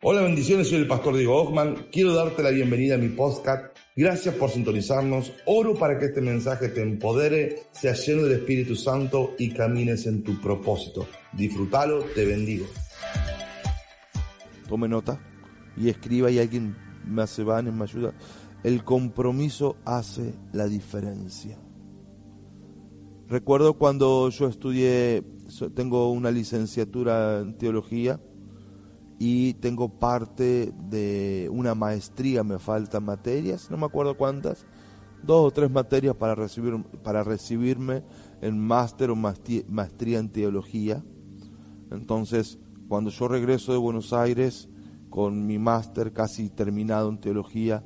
Hola, bendiciones, soy el pastor Diego Ockman. Quiero darte la bienvenida a mi podcast. Gracias por sintonizarnos. Oro para que este mensaje te empodere, sea lleno del Espíritu Santo y camines en tu propósito. Disfrútalo, te bendigo. Tome nota y escriba y alguien me hace van, me ayuda. El compromiso hace la diferencia. Recuerdo cuando yo estudié, tengo una licenciatura en teología y tengo parte de una maestría, me faltan materias, no me acuerdo cuántas, dos o tres materias para, recibir, para recibirme en máster o maestría en teología. Entonces, cuando yo regreso de Buenos Aires con mi máster casi terminado en teología,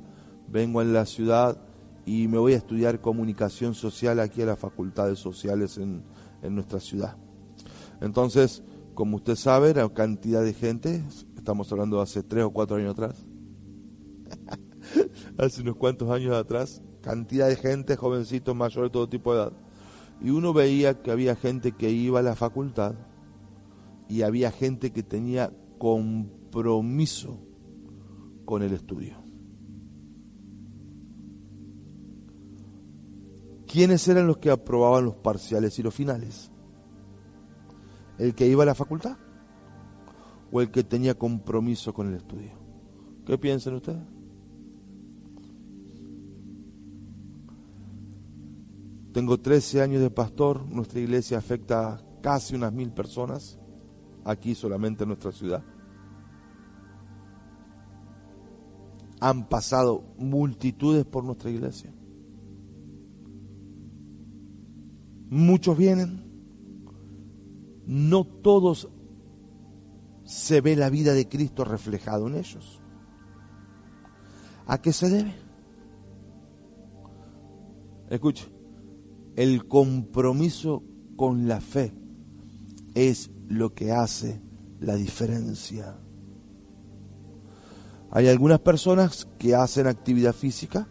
vengo en la ciudad y me voy a estudiar comunicación social aquí a las facultades sociales en, en nuestra ciudad. Entonces, como usted sabe, la cantidad de gente, estamos hablando de hace tres o cuatro años atrás, hace unos cuantos años atrás, cantidad de gente, jovencitos, mayores, todo tipo de edad. Y uno veía que había gente que iba a la facultad y había gente que tenía compromiso con el estudio. ¿Quiénes eran los que aprobaban los parciales y los finales? ¿El que iba a la facultad? ¿O el que tenía compromiso con el estudio? ¿Qué piensan ustedes? Tengo 13 años de pastor, nuestra iglesia afecta a casi unas mil personas, aquí solamente en nuestra ciudad. Han pasado multitudes por nuestra iglesia. Muchos vienen. No todos se ve la vida de Cristo reflejado en ellos. ¿A qué se debe? Escuche, el compromiso con la fe es lo que hace la diferencia. Hay algunas personas que hacen actividad física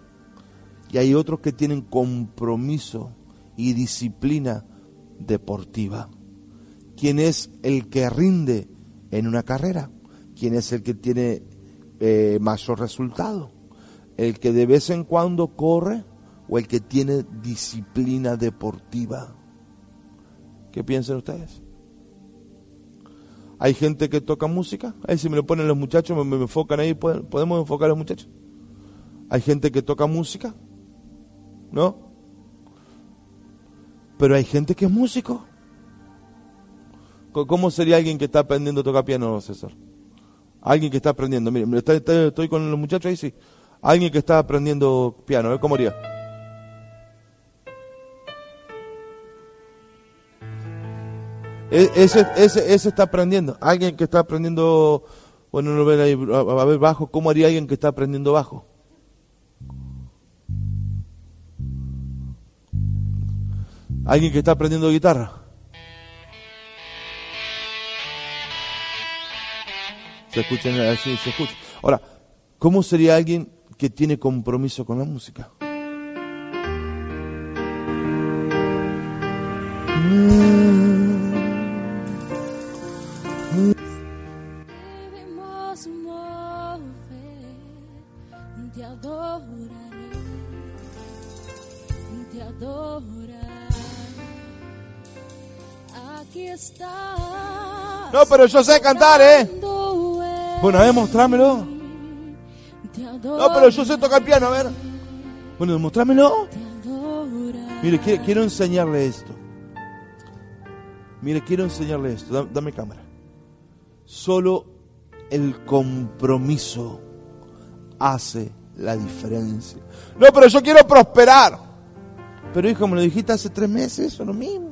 y hay otros que tienen compromiso y disciplina deportiva. ¿Quién es el que rinde en una carrera? ¿Quién es el que tiene eh, mayor resultado? ¿El que de vez en cuando corre o el que tiene disciplina deportiva? ¿Qué piensan ustedes? Hay gente que toca música. Ahí si me lo ponen los muchachos, me, me enfocan ahí. ¿Podemos enfocar a los muchachos? Hay gente que toca música. ¿No? Pero hay gente que es músico. ¿Cómo sería alguien que está aprendiendo a tocar piano, César? Alguien que está aprendiendo. Mire, estoy con los muchachos ahí, sí. Alguien que está aprendiendo piano, ¿cómo haría? E, ese está aprendiendo. Alguien que está aprendiendo, bueno, no ven ahí, a ver bajo, ¿cómo haría alguien que está aprendiendo bajo? ¿Alguien que está aprendiendo guitarra? Se escuchan así, se escucha. Ahora, ¿cómo sería alguien que tiene compromiso con la música? Te adoraré, te adoraré. No, pero yo sé cantar, ¿eh? Bueno, a ver, mostrámelo. No, pero yo sé tocar piano, a ver. Bueno, mostrámelo. Mire, quiero, enseñarle esto. Mire, quiero enseñarle esto. Dame, cámara. Solo el compromiso hace la diferencia. No, pero yo quiero prosperar. Pero hijo, me lo dijiste hace tres meses, eso es lo mismo.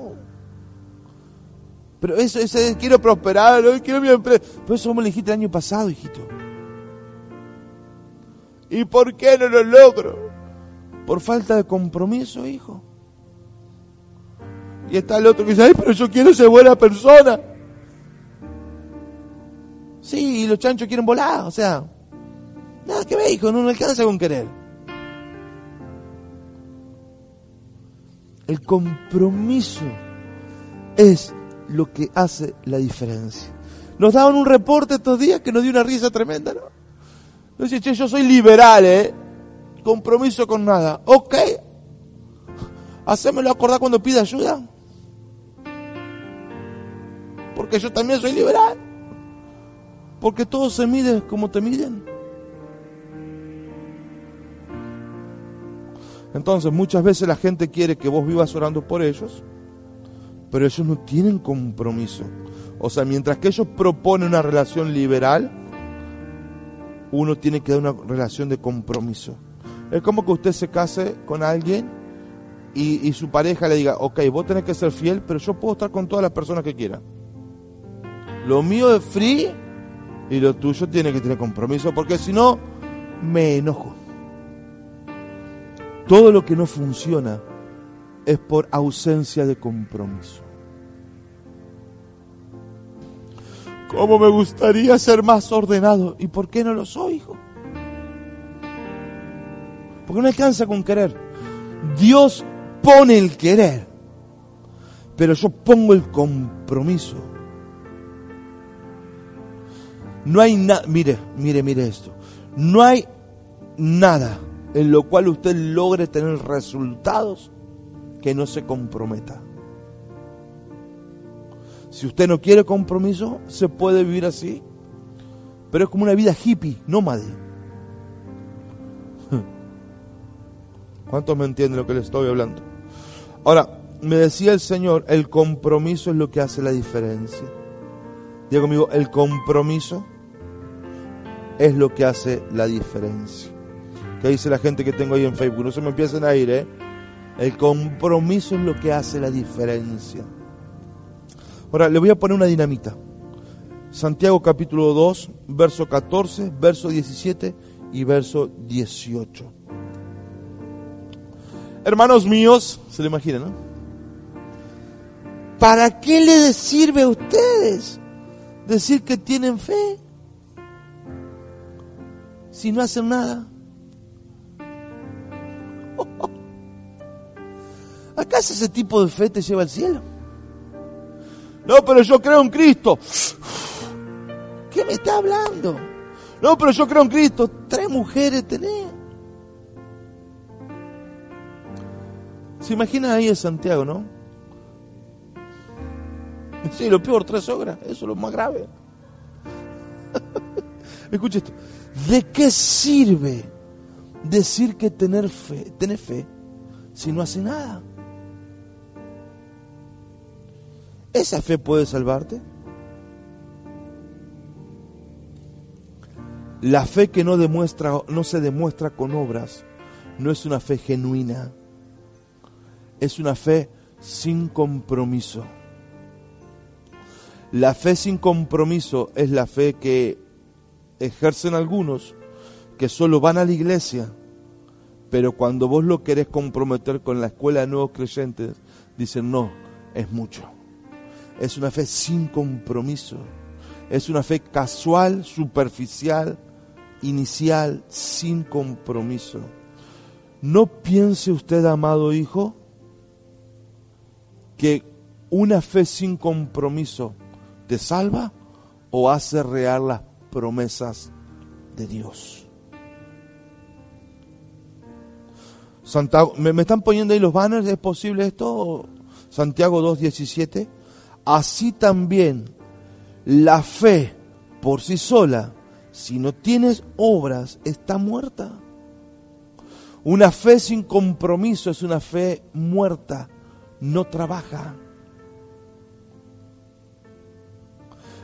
Pero eso, ese quiero prosperar, quiero mi empresa. Pero eso me dijiste el año pasado, hijito. ¿Y por qué no lo logro? Por falta de compromiso, hijo. Y está el otro que dice, ay, pero yo quiero ser buena persona. Sí, y los chanchos quieren volar, o sea, nada que ver, hijo, no alcanza con querer. El compromiso es lo que hace la diferencia. Nos daban un reporte estos días que nos dio una risa tremenda, ¿no? Dice, che, yo soy liberal, ¿eh? Compromiso con nada. Ok. Hacémelo acordar cuando pida ayuda. Porque yo también soy liberal. Porque todo se mide como te miden. Entonces muchas veces la gente quiere que vos vivas orando por ellos, pero ellos no tienen compromiso. O sea, mientras que ellos proponen una relación liberal, uno tiene que dar una relación de compromiso. Es como que usted se case con alguien y, su pareja le diga, ok, vos tenés que ser fiel, pero yo puedo estar con todas las personas que quiera. Lo mío es free y lo tuyo tiene que tener compromiso, porque si no, me enojo. Todo lo que no funciona es por ausencia de compromiso. ¿Cómo me gustaría ser más ordenado? ¿Y por qué no lo soy, hijo? Porque no alcanza con querer. Dios pone el querer, pero yo pongo el compromiso. No hay nada, mire, mire, mire esto. No hay nada en lo cual usted logre tener resultados que no se comprometa. Si usted no quiere compromiso, se puede vivir así, pero es como una vida hippie, nómade. ¿Cuántos me entienden lo que le estoy hablando? Ahora, me decía el Señor, el compromiso es lo que hace la diferencia. Diga conmigo, el compromiso es lo que hace la diferencia. ¿Qué dice la gente que tengo ahí en Facebook? No se me empiecen a ir, ¿eh? El compromiso es lo que hace la diferencia. Ahora, le voy a poner una dinamita. Santiago capítulo 2, verso 14, verso 17 y verso 18. Hermanos míos, se le imagina, ¿no? ¿Para qué les sirve a ustedes decir que tienen fe si no hacen nada? ¿Acaso ese tipo de fe te lleva al cielo? No, pero yo creo en Cristo. ¿Qué me está hablando? No, pero yo creo en Cristo. Tres mujeres tenés. ¿Se imagina ahí en Santiago, no? Sí, lo peor, tres obras. Eso es lo más grave. Escucha esto. ¿De qué sirve decir que tener fe, tener fe, si no hace nada? ¿Esa fe puede salvarte? La fe que no demuestra, no se demuestra con obras, no es una fe genuina. Es una fe sin compromiso. La fe sin compromiso es la fe que ejercen algunos que solo van a la iglesia, pero cuando vos lo querés comprometer con la escuela de nuevos creyentes, dicen no, es mucho es una fe sin compromiso. Es una fe casual, superficial, inicial, sin compromiso. No piense usted, amado hijo, que una fe sin compromiso te salva o hace real las promesas de Dios. Santiago, ¿me, ¿me, están poniendo ahí los banners? ¿Es posible esto? Santiago 2.17 así también la fe por sí sola, si no tienes obras, está muerta. Una fe sin compromiso es una fe muerta, no trabaja.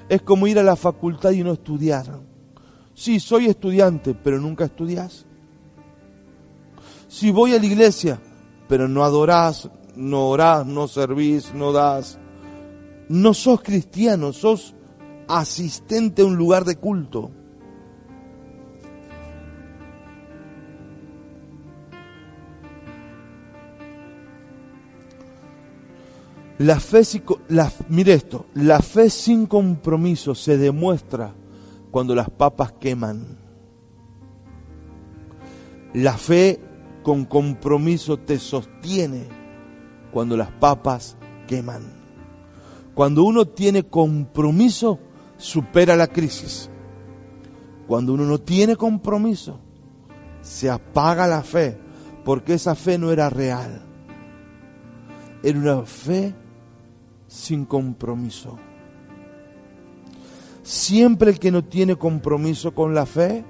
Es como ir a la facultad y no estudiar. Sí, soy estudiante, pero nunca estudias. Si voy a la iglesia, pero no adorás, no orás, no servís, no das, no sos cristiano, sos asistente a un lugar de culto. La fe, mire esto, la fe sin compromiso se demuestra cuando las papas queman. La fe con compromiso te sostiene cuando las papas queman. Cuando uno tiene compromiso, supera la crisis. Cuando uno no tiene compromiso, se apaga la fe, porque esa fe no era real. Era una fe sin compromiso. Siempre el que no tiene compromiso con la fe,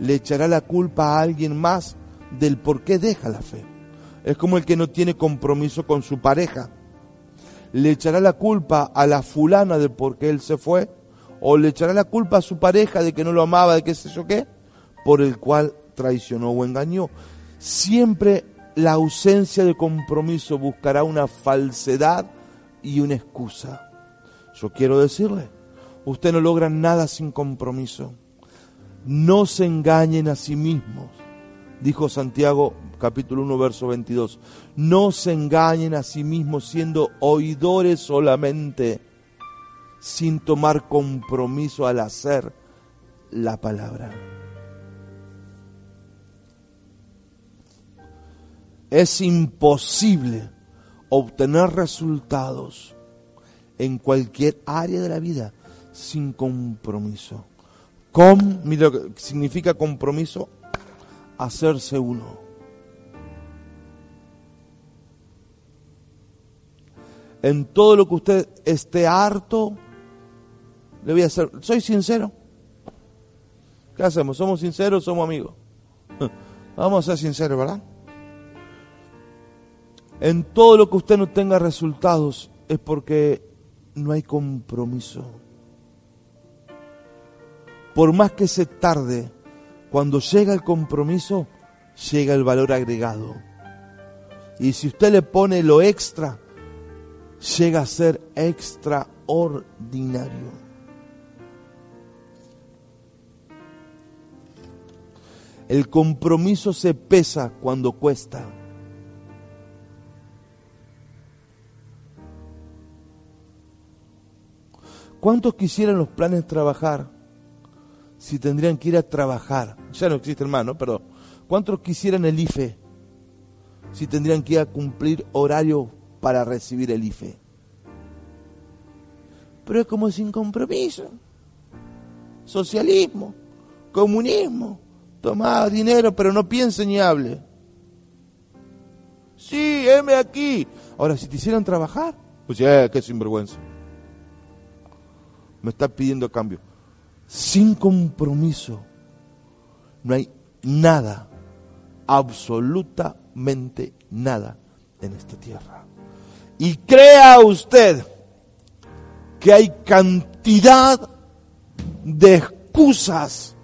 le echará la culpa a alguien más del por qué deja la fe. Es como el que no tiene compromiso con su pareja. Le echará la culpa a la fulana de por qué él se fue, o le echará la culpa a su pareja de que no lo amaba, de qué sé yo qué, por el cual traicionó o engañó. Siempre la ausencia de compromiso buscará una falsedad y una excusa. Yo quiero decirle, usted no logra nada sin compromiso. No se engañen a sí mismos, dijo Santiago capítulo 1 verso 22. No se engañen a sí mismos siendo oidores solamente, sin tomar compromiso al hacer la palabra. Es imposible obtener resultados en cualquier área de la vida sin compromiso. Com, significa compromiso, hacerse uno. En todo lo que usted esté harto, le voy a hacer, soy sincero. ¿Qué hacemos? ¿Somos sinceros somos amigos? Vamos a ser sinceros, ¿verdad? En todo lo que usted no tenga resultados es porque no hay compromiso. Por más que se tarde, cuando llega el compromiso, llega el valor agregado. Y si usted le pone lo extra, llega a ser extraordinario. El compromiso se pesa cuando cuesta. ¿Cuántos quisieran los planes trabajar si tendrían que ir a trabajar? Ya no existe hermano, perdón. ¿Cuántos quisieran el IFE si tendrían que ir a cumplir horario para recibir el IFE? Pero es como sin compromiso. Socialismo, comunismo, tomar dinero pero no piense ni hable. Sí, heme aquí. Ahora, si te hicieran trabajar, pues ya, qué sinvergüenza me está pidiendo cambio. Sin compromiso no hay nada, absolutamente nada en esta tierra. Y crea usted que hay cantidad de excusas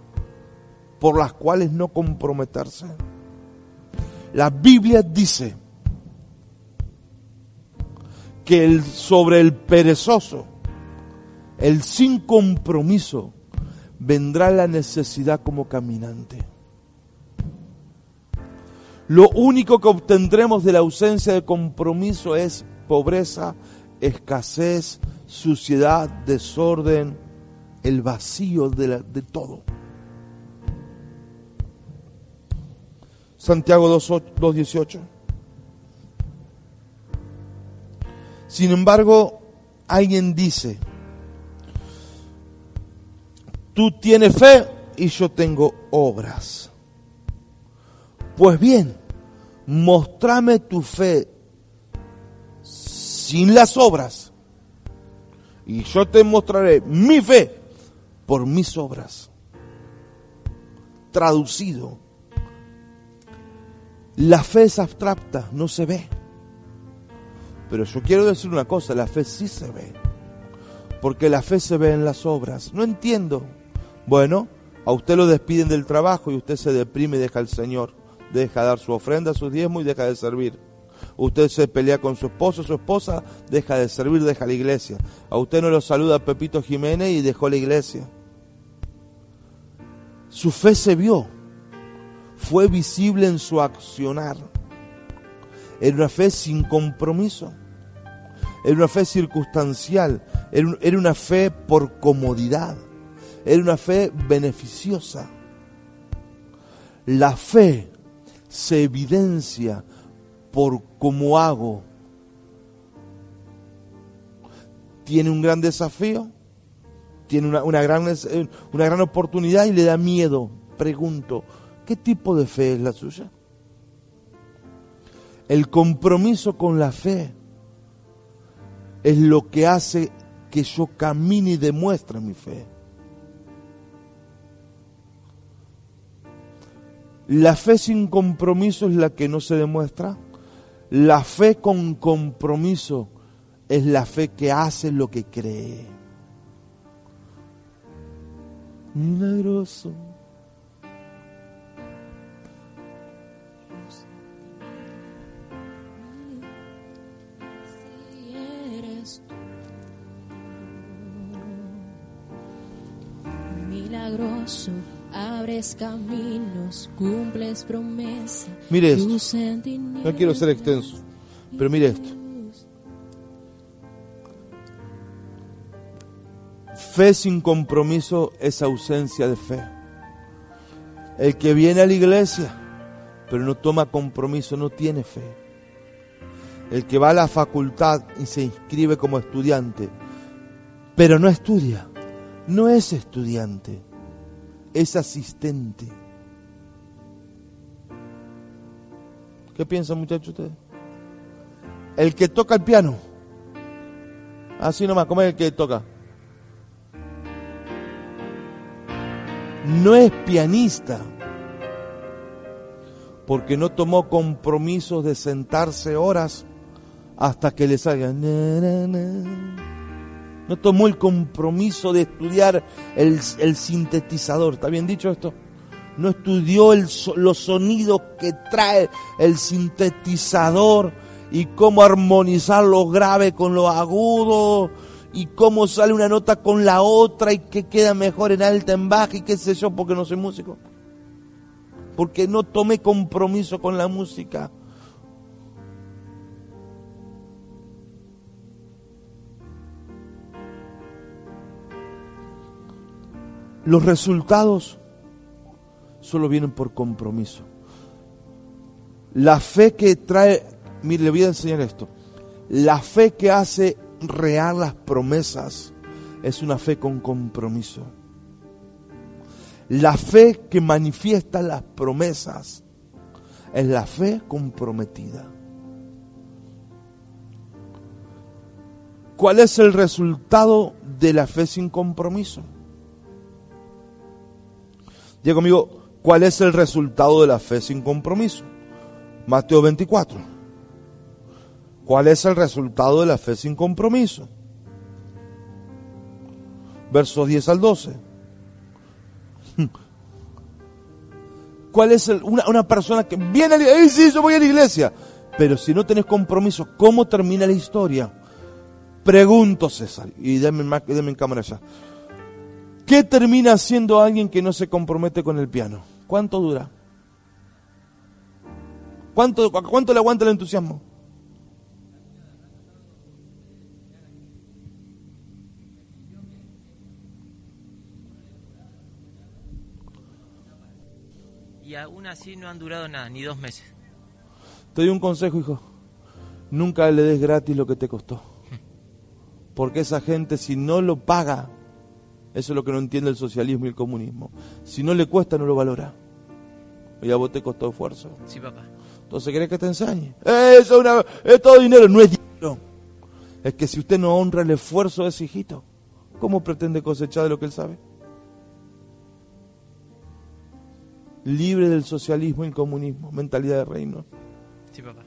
por las cuales no comprometerse. La Biblia dice que el, sobre el perezoso el sin compromiso, vendrá la necesidad como caminante. Lo único que obtendremos de la ausencia de compromiso es pobreza, escasez, suciedad, desorden, el vacío de, todo. Santiago 2.18. Sin embargo, alguien dice, Tú tienes fe y yo tengo obras. Pues bien, mostrame tu fe sin las obras y yo te mostraré mi fe por mis obras. Traducido, la fe es abstracta, no se ve. Pero yo quiero decir una cosa, la fe sí se ve. Porque la fe se ve en las obras. No entiendo bueno, a usted lo despiden del trabajo y usted se deprime y deja al Señor. Deja dar su ofrenda, su diezmo y deja de servir. Usted se pelea con su esposo, su esposa, deja de servir, deja la iglesia. A usted no lo saluda Pepito Jiménez y dejó la iglesia. Su fe se vio, fue visible en su accionar. Era una fe sin compromiso, era una fe circunstancial, era una fe por comodidad. Era una fe beneficiosa. La fe se evidencia por cómo hago. Tiene un gran desafío. tiene una, una gran, eh, una gran oportunidad y le da miedo. Pregunto, ¿qué tipo de fe es la suya? El compromiso con la fe es lo que hace que yo camine y demuestre mi fe. La fe sin compromiso es la que no se demuestra. La fe con compromiso es la fe que hace lo que cree. Milagroso. Abres caminos, cumples promesa. Mire esto. No quiero ser extenso, pero mire esto. Fe sin compromiso es ausencia de fe. El que viene a la iglesia, pero no toma compromiso, no tiene fe. El que va a la facultad y se inscribe como estudiante, pero no estudia, no es estudiante, es asistente. ¿Qué piensan muchachos ustedes? El que toca el piano. Así nomás, ¿cómo es el que toca? No es pianista. Porque no tomó compromisos de sentarse horas hasta que le salga. No tomó el compromiso de estudiar el, sintetizador. ¿Está bien dicho esto? no estudió los sonidos que trae el sintetizador y cómo armonizar lo grave con lo agudo y cómo sale una nota con la otra y que queda mejor en alta, en baja y qué sé yo, porque no soy músico. Porque no tomé compromiso con la música. Los resultados solo vienen por compromiso. La fe que trae, mire, le voy a enseñar esto. La fe que hace real las promesas es una fe con compromiso. La fe que manifiesta las promesas es la fe comprometida. ¿Cuál es el resultado de la fe sin compromiso? Diga conmigo, ¿cuál es el resultado de la fe sin compromiso? Mateo 24. ¿Cuál es el resultado de la fe sin compromiso? Versos 10 al 12. ¿Cuál es el- una, una persona que viene a la iglesia? sí, yo voy a la iglesia! Pero si no tenés compromiso, ¿cómo termina la historia? Pregunto, César, y denme, denme en cámara ya. ¿Qué termina siendo alguien que no se compromete con el piano? ¿Cuánto dura? ¿Cuánto, ¿Cuánto le aguanta el entusiasmo? Y aún así no han durado nada, ni dos meses. Te doy un consejo, hijo. Nunca le des gratis lo que te costó. Porque esa gente, si no lo paga, eso es lo que no entiende el socialismo y el comunismo. Si no le cuesta, no lo valora. Y a vos te costó esfuerzo. Sí, papá. Entonces, ¿querés que te enseñe? Eso es, una- es todo dinero, no es dinero. Es que si usted no honra el esfuerzo de ese hijito, ¿cómo pretende cosechar de lo que él sabe? Libre del socialismo y el comunismo, mentalidad de reino. Sí, papá.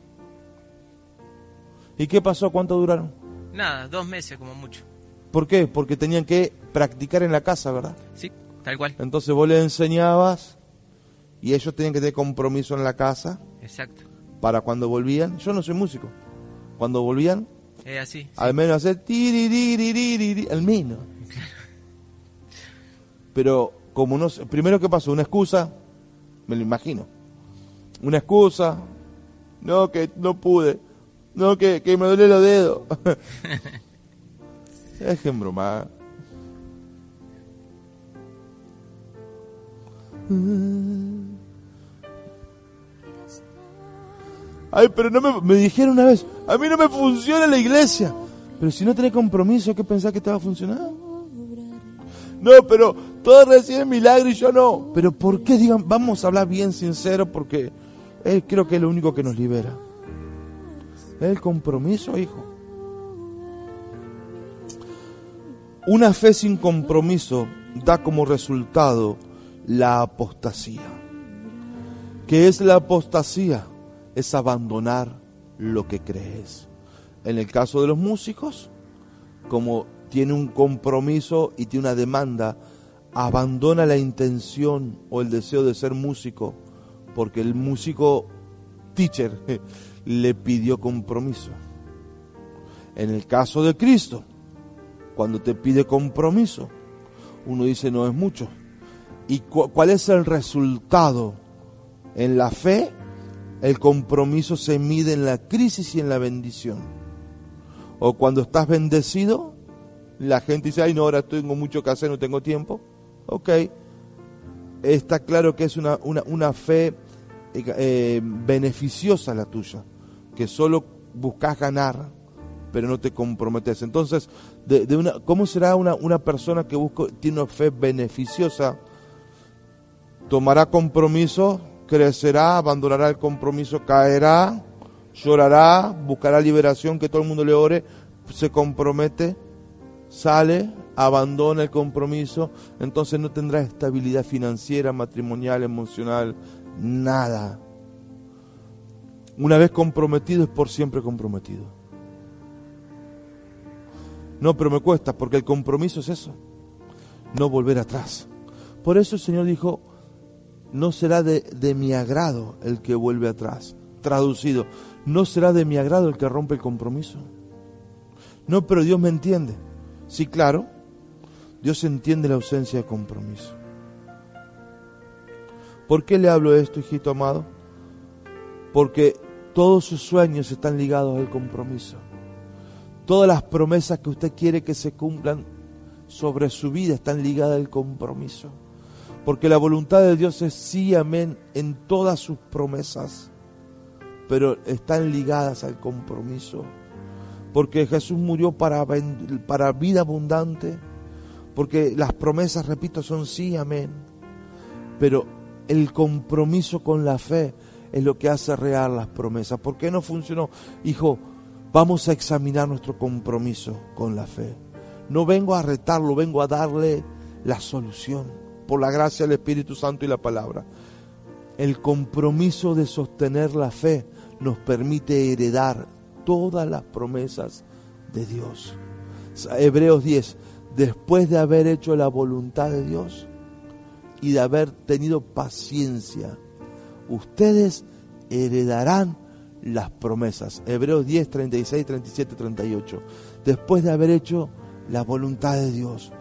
¿Y qué pasó? ¿Cuánto duraron? Nada, dos meses como mucho. ¿Por qué? Porque tenían que practicar en la casa, ¿verdad? Sí, tal cual. Entonces vos le enseñabas y ellos tenían que tener compromiso en la casa Exacto. para cuando volvían. Yo no soy músico. Cuando volvían, Es así. sí. al menos hacer tiririririri, al menos. Pero como no sé, primero que pasó, una excusa, me lo imagino. Una excusa, no que no pude, no que, que me duele los dedos. Dejen bromar. Ay, pero no me, dijeron una vez, a mí no me funciona la iglesia. Pero si no tenés compromiso, ¿qué pensás que te va a funcionar? No, pero todos reciben milagro y yo no. Pero ¿por qué? Digan, vamos a hablar bien sincero porque creo que es lo único que nos libera. El compromiso, hijo. Una fe sin compromiso da como resultado la apostasía. ¿Qué es la apostasía? Es abandonar lo que crees. En el caso de los músicos, como tiene un compromiso y tiene una demanda, abandona la intención o el deseo de ser músico, porque el músico teacher le pidió compromiso. En el caso de Cristo, cuando te pide compromiso, uno dice no es mucho. ¿Y cuál es el resultado? En la fe, el compromiso se mide en la crisis y en la bendición. O cuando estás bendecido, la gente dice, ay no, ahora tengo mucho que hacer, no tengo tiempo. Ok, está claro que es una, una, fe eh, eh, beneficiosa la tuya, que solo buscas ganar, pero no te comprometes. Entonces, ¿cómo será una, una persona que busca, tiene una fe beneficiosa? Tomará compromiso, crecerá, abandonará el compromiso, caerá, llorará, buscará liberación, que todo el mundo le ore, se compromete, sale, abandona el compromiso, entonces no tendrá estabilidad financiera, matrimonial, emocional, nada. Una vez comprometido es por siempre comprometido. No, pero me cuesta, porque el compromiso es eso, no volver atrás. Por eso el Señor dijo, no será de, mi agrado el que vuelve atrás. Traducido, no será de mi agrado el que rompe el compromiso. No, pero Dios me entiende. Sí, claro, Dios entiende la ausencia de compromiso. ¿Por qué le hablo esto, hijito amado? Porque todos sus sueños están ligados al compromiso. Todas las promesas que usted quiere que se cumplan sobre su vida están ligadas al compromiso. Porque la voluntad de Dios es sí, amén, en todas sus promesas, pero están ligadas al compromiso. Porque Jesús murió para, para vida abundante, porque las promesas, repito, son sí, amén, pero el compromiso con la fe es lo que hace real las promesas. ¿Por qué no funcionó? Hijo, Vamos a examinar nuestro compromiso con la fe. No vengo a retarlo, vengo a darle la solución por la gracia del Espíritu Santo y la palabra. El compromiso de sostener la fe nos permite heredar todas las promesas de Dios. Hebreos 10, después de haber hecho la voluntad de Dios y de haber tenido paciencia, ustedes heredarán las promesas. Hebreos 10, 36, 37, 38. Después de haber hecho la voluntad de Dios.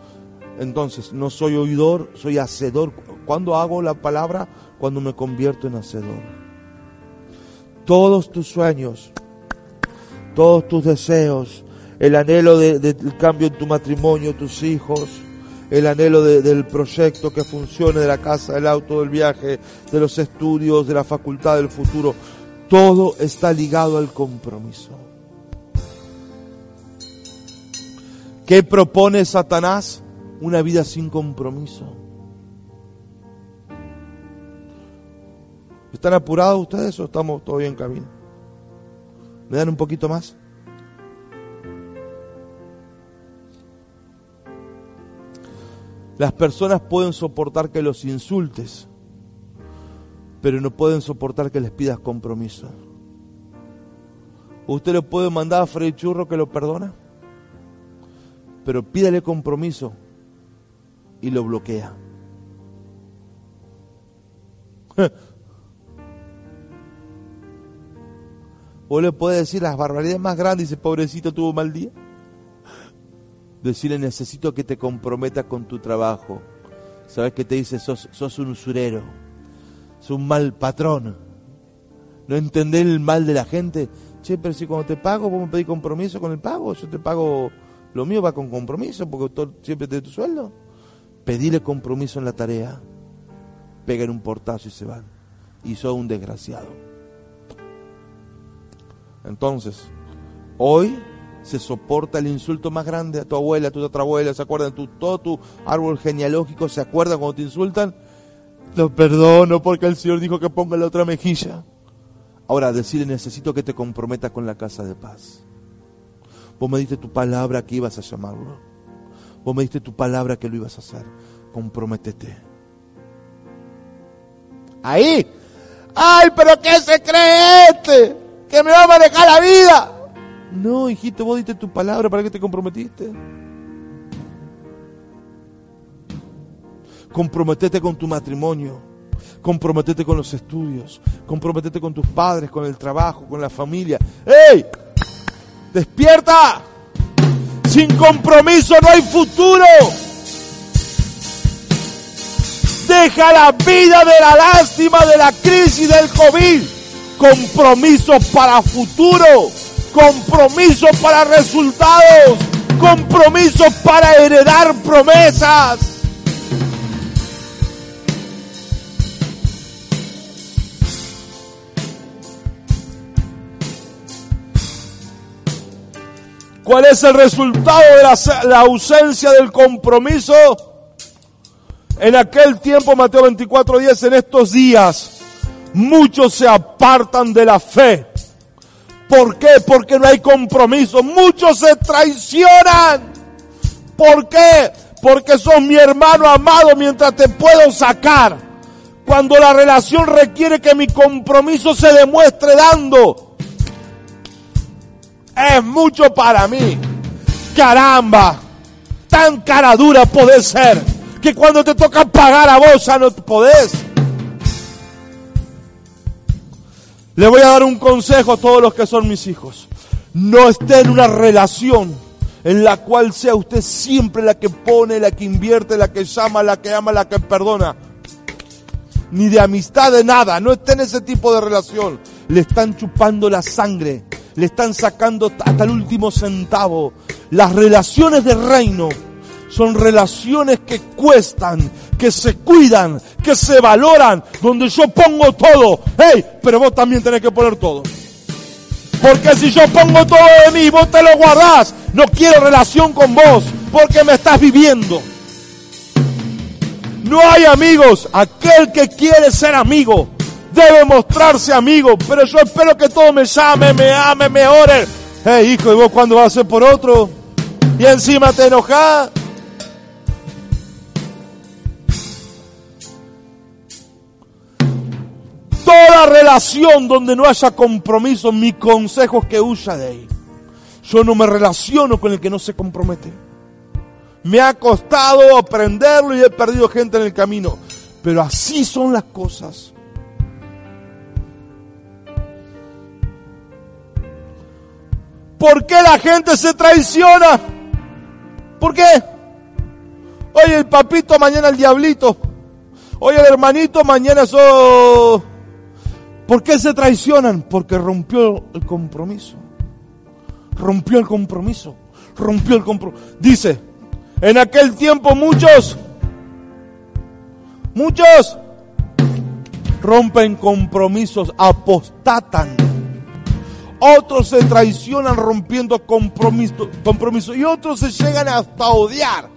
Entonces, no soy oidor, soy hacedor. cuando hago la palabra? Cuando me convierto en hacedor. Todos tus sueños, todos tus deseos, el anhelo del cambio en tu matrimonio, tus hijos, el anhelo del proyecto que funcione, de la casa, del auto, del viaje, de los estudios, de la facultad del futuro, todo está ligado al compromiso. ¿Qué propone Satanás? Una vida sin compromiso. ¿Están apurados ustedes o estamos todavía en camino? ¿Me dan un poquito más? Las personas pueden soportar que los insultes, pero no pueden soportar que les pidas compromiso. Usted le puede mandar a Freddy Churro que lo perdona, pero pídale compromiso y lo bloquea. O le puede decir las barbaridades más grandes, dice, pobrecito, tuvo mal día. Decirle, necesito que te comprometas con tu trabajo. ¿Sabes qué te dice? Sos, sos un usurero es un mal patrón. No entender el mal de la gente. Che, pero si cuando te pago, vos me pedís compromiso con el pago, yo te pago, lo mío va con compromiso, porque todo, siempre te tu sueldo. Pedile compromiso en la tarea, pegan un portazo y se van. Y sos un desgraciado. Entonces, hoy se soporta el insulto más grande a tu abuela, a tu otra abuela, se acuerdan, todo tu árbol genealógico, se acuerdan cuando te insultan. Lo perdono porque el Señor dijo que ponga la otra mejilla. Ahora decirle necesito que te comprometas con la casa de paz. Vos me diste tu palabra que ibas a llamarlo. Vos me diste tu palabra que lo ibas a hacer. Comprométete. Ahí. ¡Ay, pero qué se cree este! ¡Que me va a manejar la vida! No, hijito, vos diste tu palabra, ¿para qué te comprometiste? Comprometete con tu matrimonio. Comprometete con los estudios. Comprometete con tus padres, con el trabajo, con la familia. ¡Ey! ¡Despierta! Sin compromiso no hay futuro. Deja la vida de la lástima, de la crisis, del COVID. Compromiso para futuro. Compromiso para resultados. Compromiso para heredar promesas. ¿Cuál es el resultado de la, ausencia del compromiso? En aquel tiempo, Mateo 24:10, en estos días, muchos se apartan de la fe. ¿Por qué? Porque no hay compromiso. Muchos se traicionan. ¿Por qué? Porque sos mi hermano amado mientras te puedo sacar. Cuando la relación requiere que mi compromiso se demuestre dando es mucho para mí. Caramba, tan cara dura podés ser que cuando te toca pagar a vos ya no podés. Le voy a dar un consejo a todos los que son mis hijos. No esté en una relación en la cual sea usted siempre la que pone, la que invierte, la que llama, la que ama, la que perdona. Ni de amistad, de nada. No esté en ese tipo de relación. Le están chupando la sangre le están sacando hasta el último centavo. Las relaciones de reino son relaciones que cuestan, que se cuidan, que se valoran, donde yo pongo todo. ¡Hey! Pero vos también tenés que poner todo. Porque si yo pongo todo de mí, vos te lo guardás. No quiero relación con vos, porque me estás viviendo. No hay amigos. Aquel que quiere ser amigo debe mostrarse amigo, pero yo espero que todo me llame, me ame, me ore. Hey, hijo, ¿y vos cuándo vas a ser por otro? Y encima te enojas. Toda relación donde no haya compromiso, mi consejo es que huya de ahí. Yo no me relaciono con el que no se compromete. Me ha costado aprenderlo y he perdido gente en el camino. Pero así son las cosas. ¿Por qué la gente se traiciona? ¿Por qué? Hoy el papito, mañana el diablito. Hoy el hermanito, mañana eso. ¿Por qué se traicionan? Porque rompió el compromiso. Rompió el compromiso. Rompió el compromiso. Dice, en aquel tiempo muchos, muchos rompen compromisos, apostatan otros se traicionan rompiendo compromiso, y otros se llegan hasta odiar.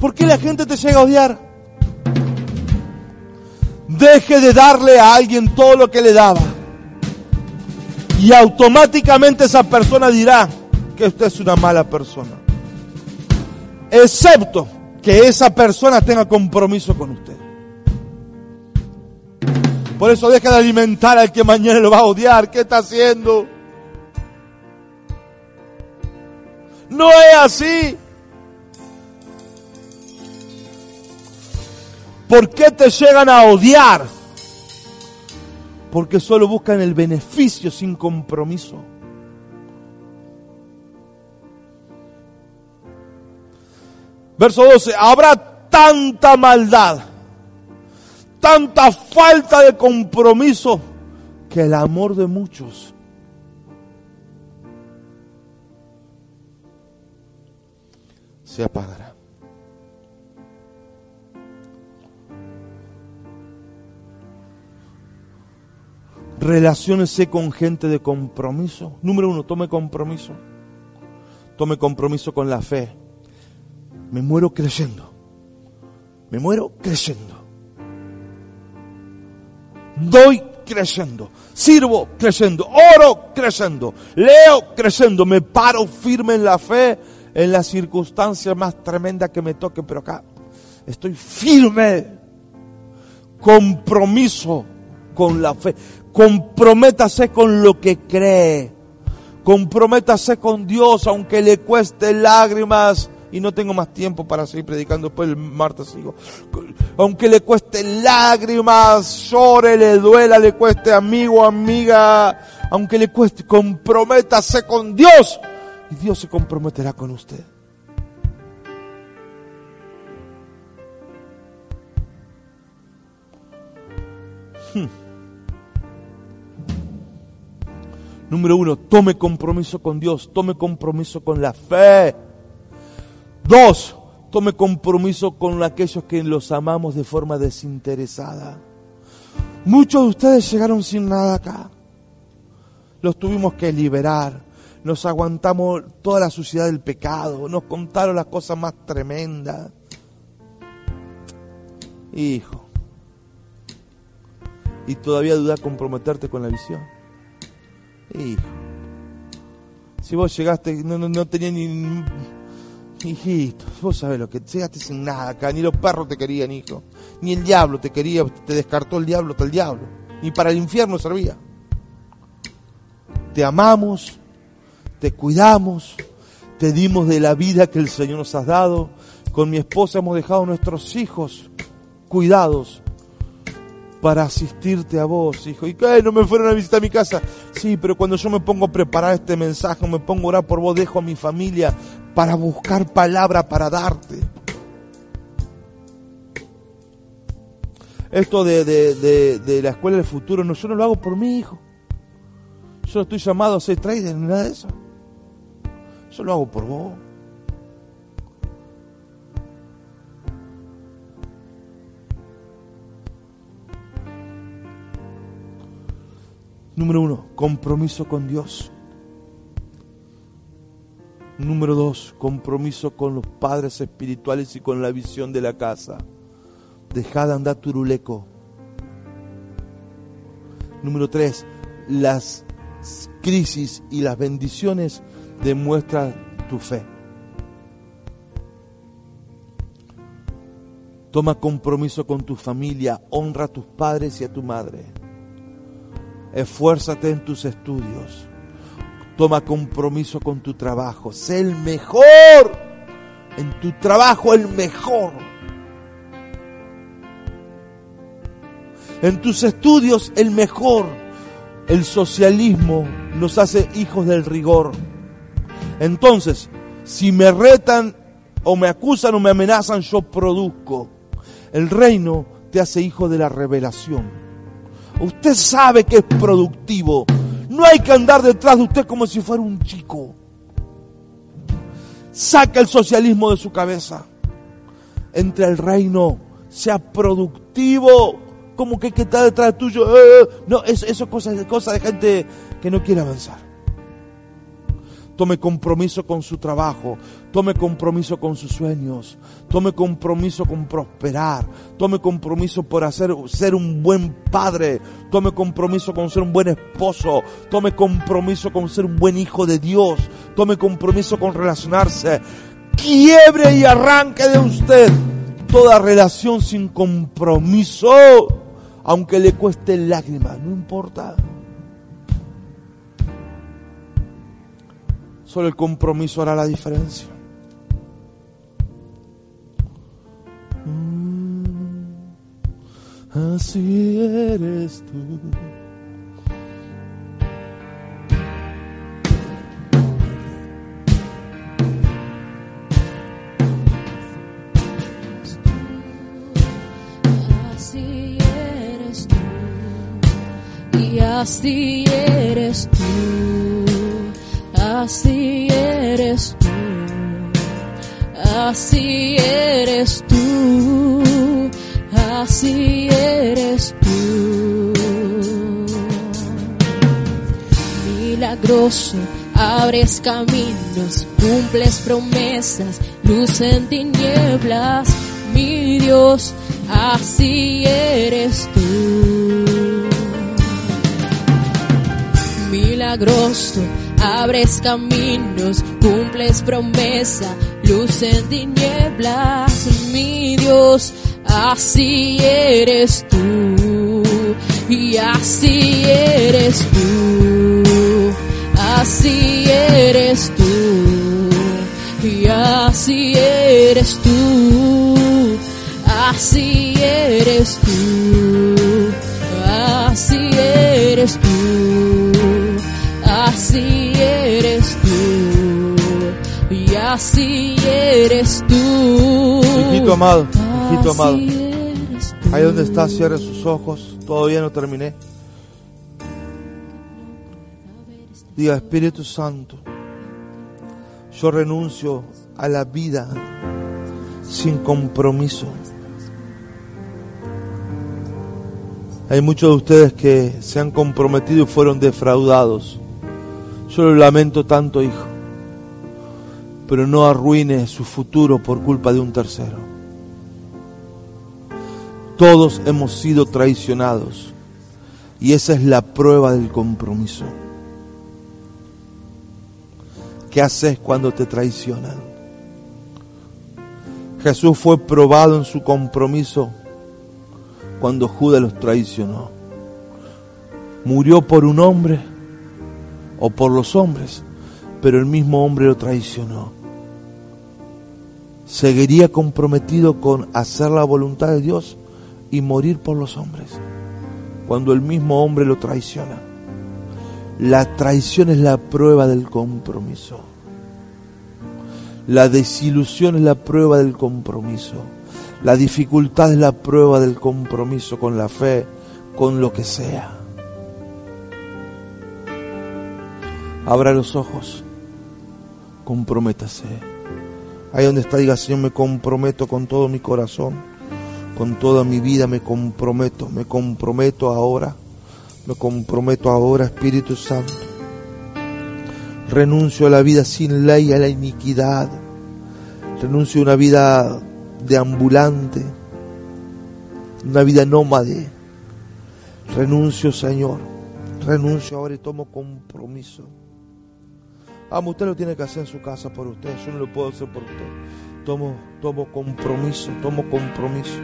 ¿Por qué la gente te llega a odiar? Deje de darle a alguien todo lo que le daba. Y automáticamente esa persona dirá que usted es una mala persona. Excepto que esa persona tenga compromiso con usted. Por eso deja de alimentar al que mañana lo va a odiar. ¿Qué está haciendo? No es así. ¿Por qué te llegan a odiar? Porque solo buscan el beneficio sin compromiso. Verso 12. Habrá tanta maldad tanta falta de compromiso que el amor de muchos se apagará. Relaciónese con gente de compromiso. Número uno, tome compromiso. Tome compromiso con la fe. Me muero creyendo. Me muero creyendo. Doy creyendo. Sirvo creyendo. Oro creyendo. Leo creyendo. Me paro firme en la fe en las circunstancias más tremendas que me toquen. Pero acá estoy firme. Compromiso con la fe. Comprométase con lo que cree. Comprométase con Dios, aunque le cueste lágrimas. Y no tengo más tiempo para seguir predicando. Después el martes sigo. Aunque le cueste lágrimas, llore, le duela, le cueste amigo, amiga. Aunque le cueste, comprométase con Dios. Y Dios se comprometerá con usted. Hmm. Número uno, tome compromiso con Dios, tome compromiso con la fe. Dos, tome compromiso con aquellos que los amamos de forma desinteresada. Muchos de ustedes llegaron sin nada acá. Los tuvimos que liberar. Nos aguantamos toda la suciedad del pecado. Nos contaron las cosas más tremendas. Hijo. Y todavía duda comprometerte con la visión. Hijo. Si vos llegaste, no, no, no tenía ni... Hijito, vos sabés lo que llegaste sin nada acá, ni los perros te querían, hijo. Ni el diablo te quería, te descartó el diablo hasta el diablo. Ni para el infierno servía. Te amamos, te cuidamos, te dimos de la vida que el Señor nos ha dado. Con mi esposa hemos dejado a nuestros hijos cuidados para asistirte a vos, hijo. ¿Y qué? ¿No me fueron a visitar mi casa? Sí, pero cuando yo me pongo a preparar este mensaje, me pongo a orar por vos, dejo a mi familia para buscar palabra para darte. Esto de, de, de, de la escuela del futuro, no, yo no lo hago por mi hijo. Yo no estoy llamado a ser trader ni nada de eso. Yo lo hago por vos. Número uno, compromiso con Dios. Número dos, compromiso con los padres espirituales y con la visión de la casa. Deja de andar turuleco. Número tres, las crisis y las bendiciones demuestran tu fe. Toma compromiso con tu familia, honra a tus padres y a tu madre. Esfuérzate en tus estudios. Toma compromiso con tu trabajo. Sé el mejor. En tu trabajo el mejor. En tus estudios el mejor. El socialismo nos hace hijos del rigor. Entonces, si me retan o me acusan o me amenazan, yo produzco. El reino te hace hijo de la revelación. Usted sabe que es productivo. No hay que andar detrás de usted como si fuera un chico. Saca el socialismo de su cabeza. Entre el reino, sea productivo. Como que, que está detrás tuyo. Eh, no, eso, eso es cosa, cosa de gente que no quiere avanzar. Tome compromiso con su trabajo. Tome compromiso con sus sueños. Tome compromiso con prosperar. Tome compromiso por hacer, ser un buen padre. Tome compromiso con ser un buen esposo. Tome compromiso con ser un buen hijo de Dios. Tome compromiso con relacionarse. Quiebre y arranque de usted toda relación sin compromiso. Aunque le cueste lágrimas, no importa. Solo el compromiso hará la diferencia. Mm, así eres tú. Así eres tú, así así eres tú, así eres tú. milagroso, abres caminos, cumples promesas, luz en tinieblas, mi Dios, así eres tú. Milagroso, abres caminos, cumples promesa, luz en tinieblas, mi Dios, así eres tú, y así eres tú, así eres tú, y así eres tú, así eres tú, así eres tú. Hijito amado, hijito amado. Ahí donde está, cierre sus ojos. Todavía no terminé. Diga, Espíritu Santo, yo renuncio a la vida sin compromiso. Hay muchos de ustedes que se han comprometido y fueron defraudados. Yo lo lamento tanto, hijo. Pero no arruine su futuro por culpa de un tercero. Todos hemos sido traicionados. Y esa es la prueba del compromiso. ¿Qué haces cuando te traicionan? Jesús fue probado en su compromiso cuando Judas los traicionó. Murió por un hombre o por los hombres, pero el mismo hombre lo traicionó. Seguiría comprometido con hacer la voluntad de Dios y morir por los hombres, cuando el mismo hombre lo traiciona. La traición es la prueba del compromiso. La desilusión es la prueba del compromiso. La dificultad es la prueba del compromiso con la fe, con lo que sea. Abra los ojos, comprométase. Ahí donde está, diga, Señor, me comprometo con todo mi corazón, con toda mi vida, me comprometo, me comprometo ahora, me comprometo ahora, Espíritu Santo. Renuncio a la vida sin ley, a la iniquidad. Renuncio a una vida de ambulante, una vida nómade. Renuncio, Señor. Renuncio ahora y tomo compromiso. Amo, usted lo tiene que hacer en su casa por usted. Yo no lo puedo hacer por usted. Tomo, tomo compromiso, tomo compromiso.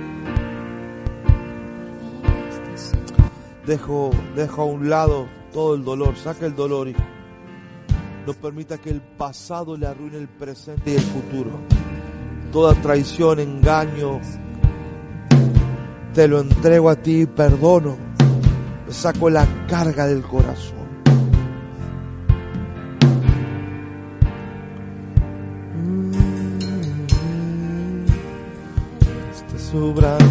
Dejo, dejo a un lado todo el dolor. Saca el dolor, hijo. No permita que el pasado le arruine el presente y el futuro. Toda traición, engaño, te lo entrego a ti y perdono. Saco la carga del corazón. Sobrando,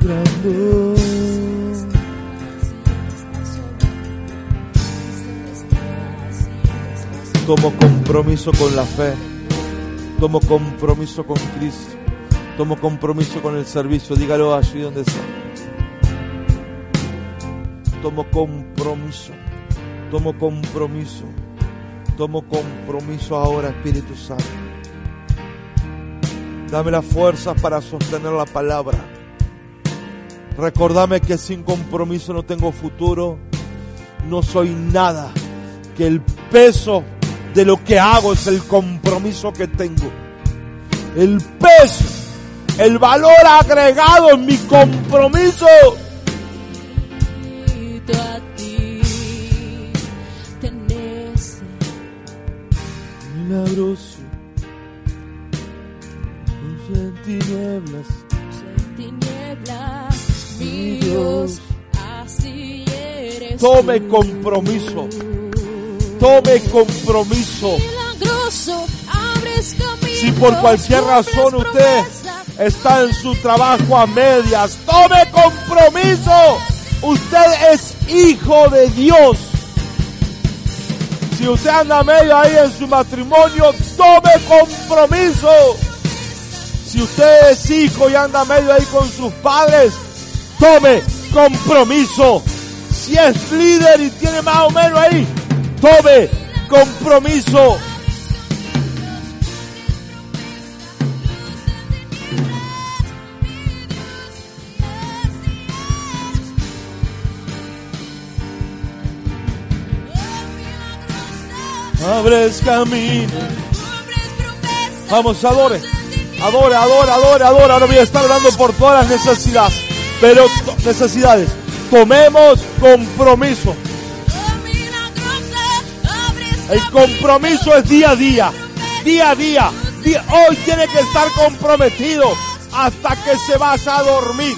sobrando. Tomo compromiso con la fe. Tomo compromiso con Cristo. Tomo compromiso con el servicio. Dígalo allí donde está. Tomo compromiso. Tomo compromiso. Tomo compromiso ahora, Espíritu Santo. Dame las fuerzas para sostener la palabra. Recordame que sin compromiso no tengo futuro. No soy nada. Que el peso de lo que hago es el compromiso que tengo. El peso, el valor agregado en mi compromiso. Tinieblas. en tinieblas, mi Dios, así eres. Tome compromiso. Tome compromiso. Si por cualquier razón usted está en su trabajo a medias, tome compromiso. Usted es hijo de Dios. Si usted anda medio ahí en su matrimonio, tome compromiso. Si usted es hijo y anda medio ahí con sus padres, tome compromiso. Si es líder y tiene más o menos ahí, tome compromiso. Abres camino. Vamos, adore. Adore, adore, adore, adore. Ahora voy a estar orando por todas las necesidades. Pero necesidades. Tomemos compromiso. El compromiso es día a día. Día a. Día- Hoy tiene que estar comprometido hasta que se vas a dormir.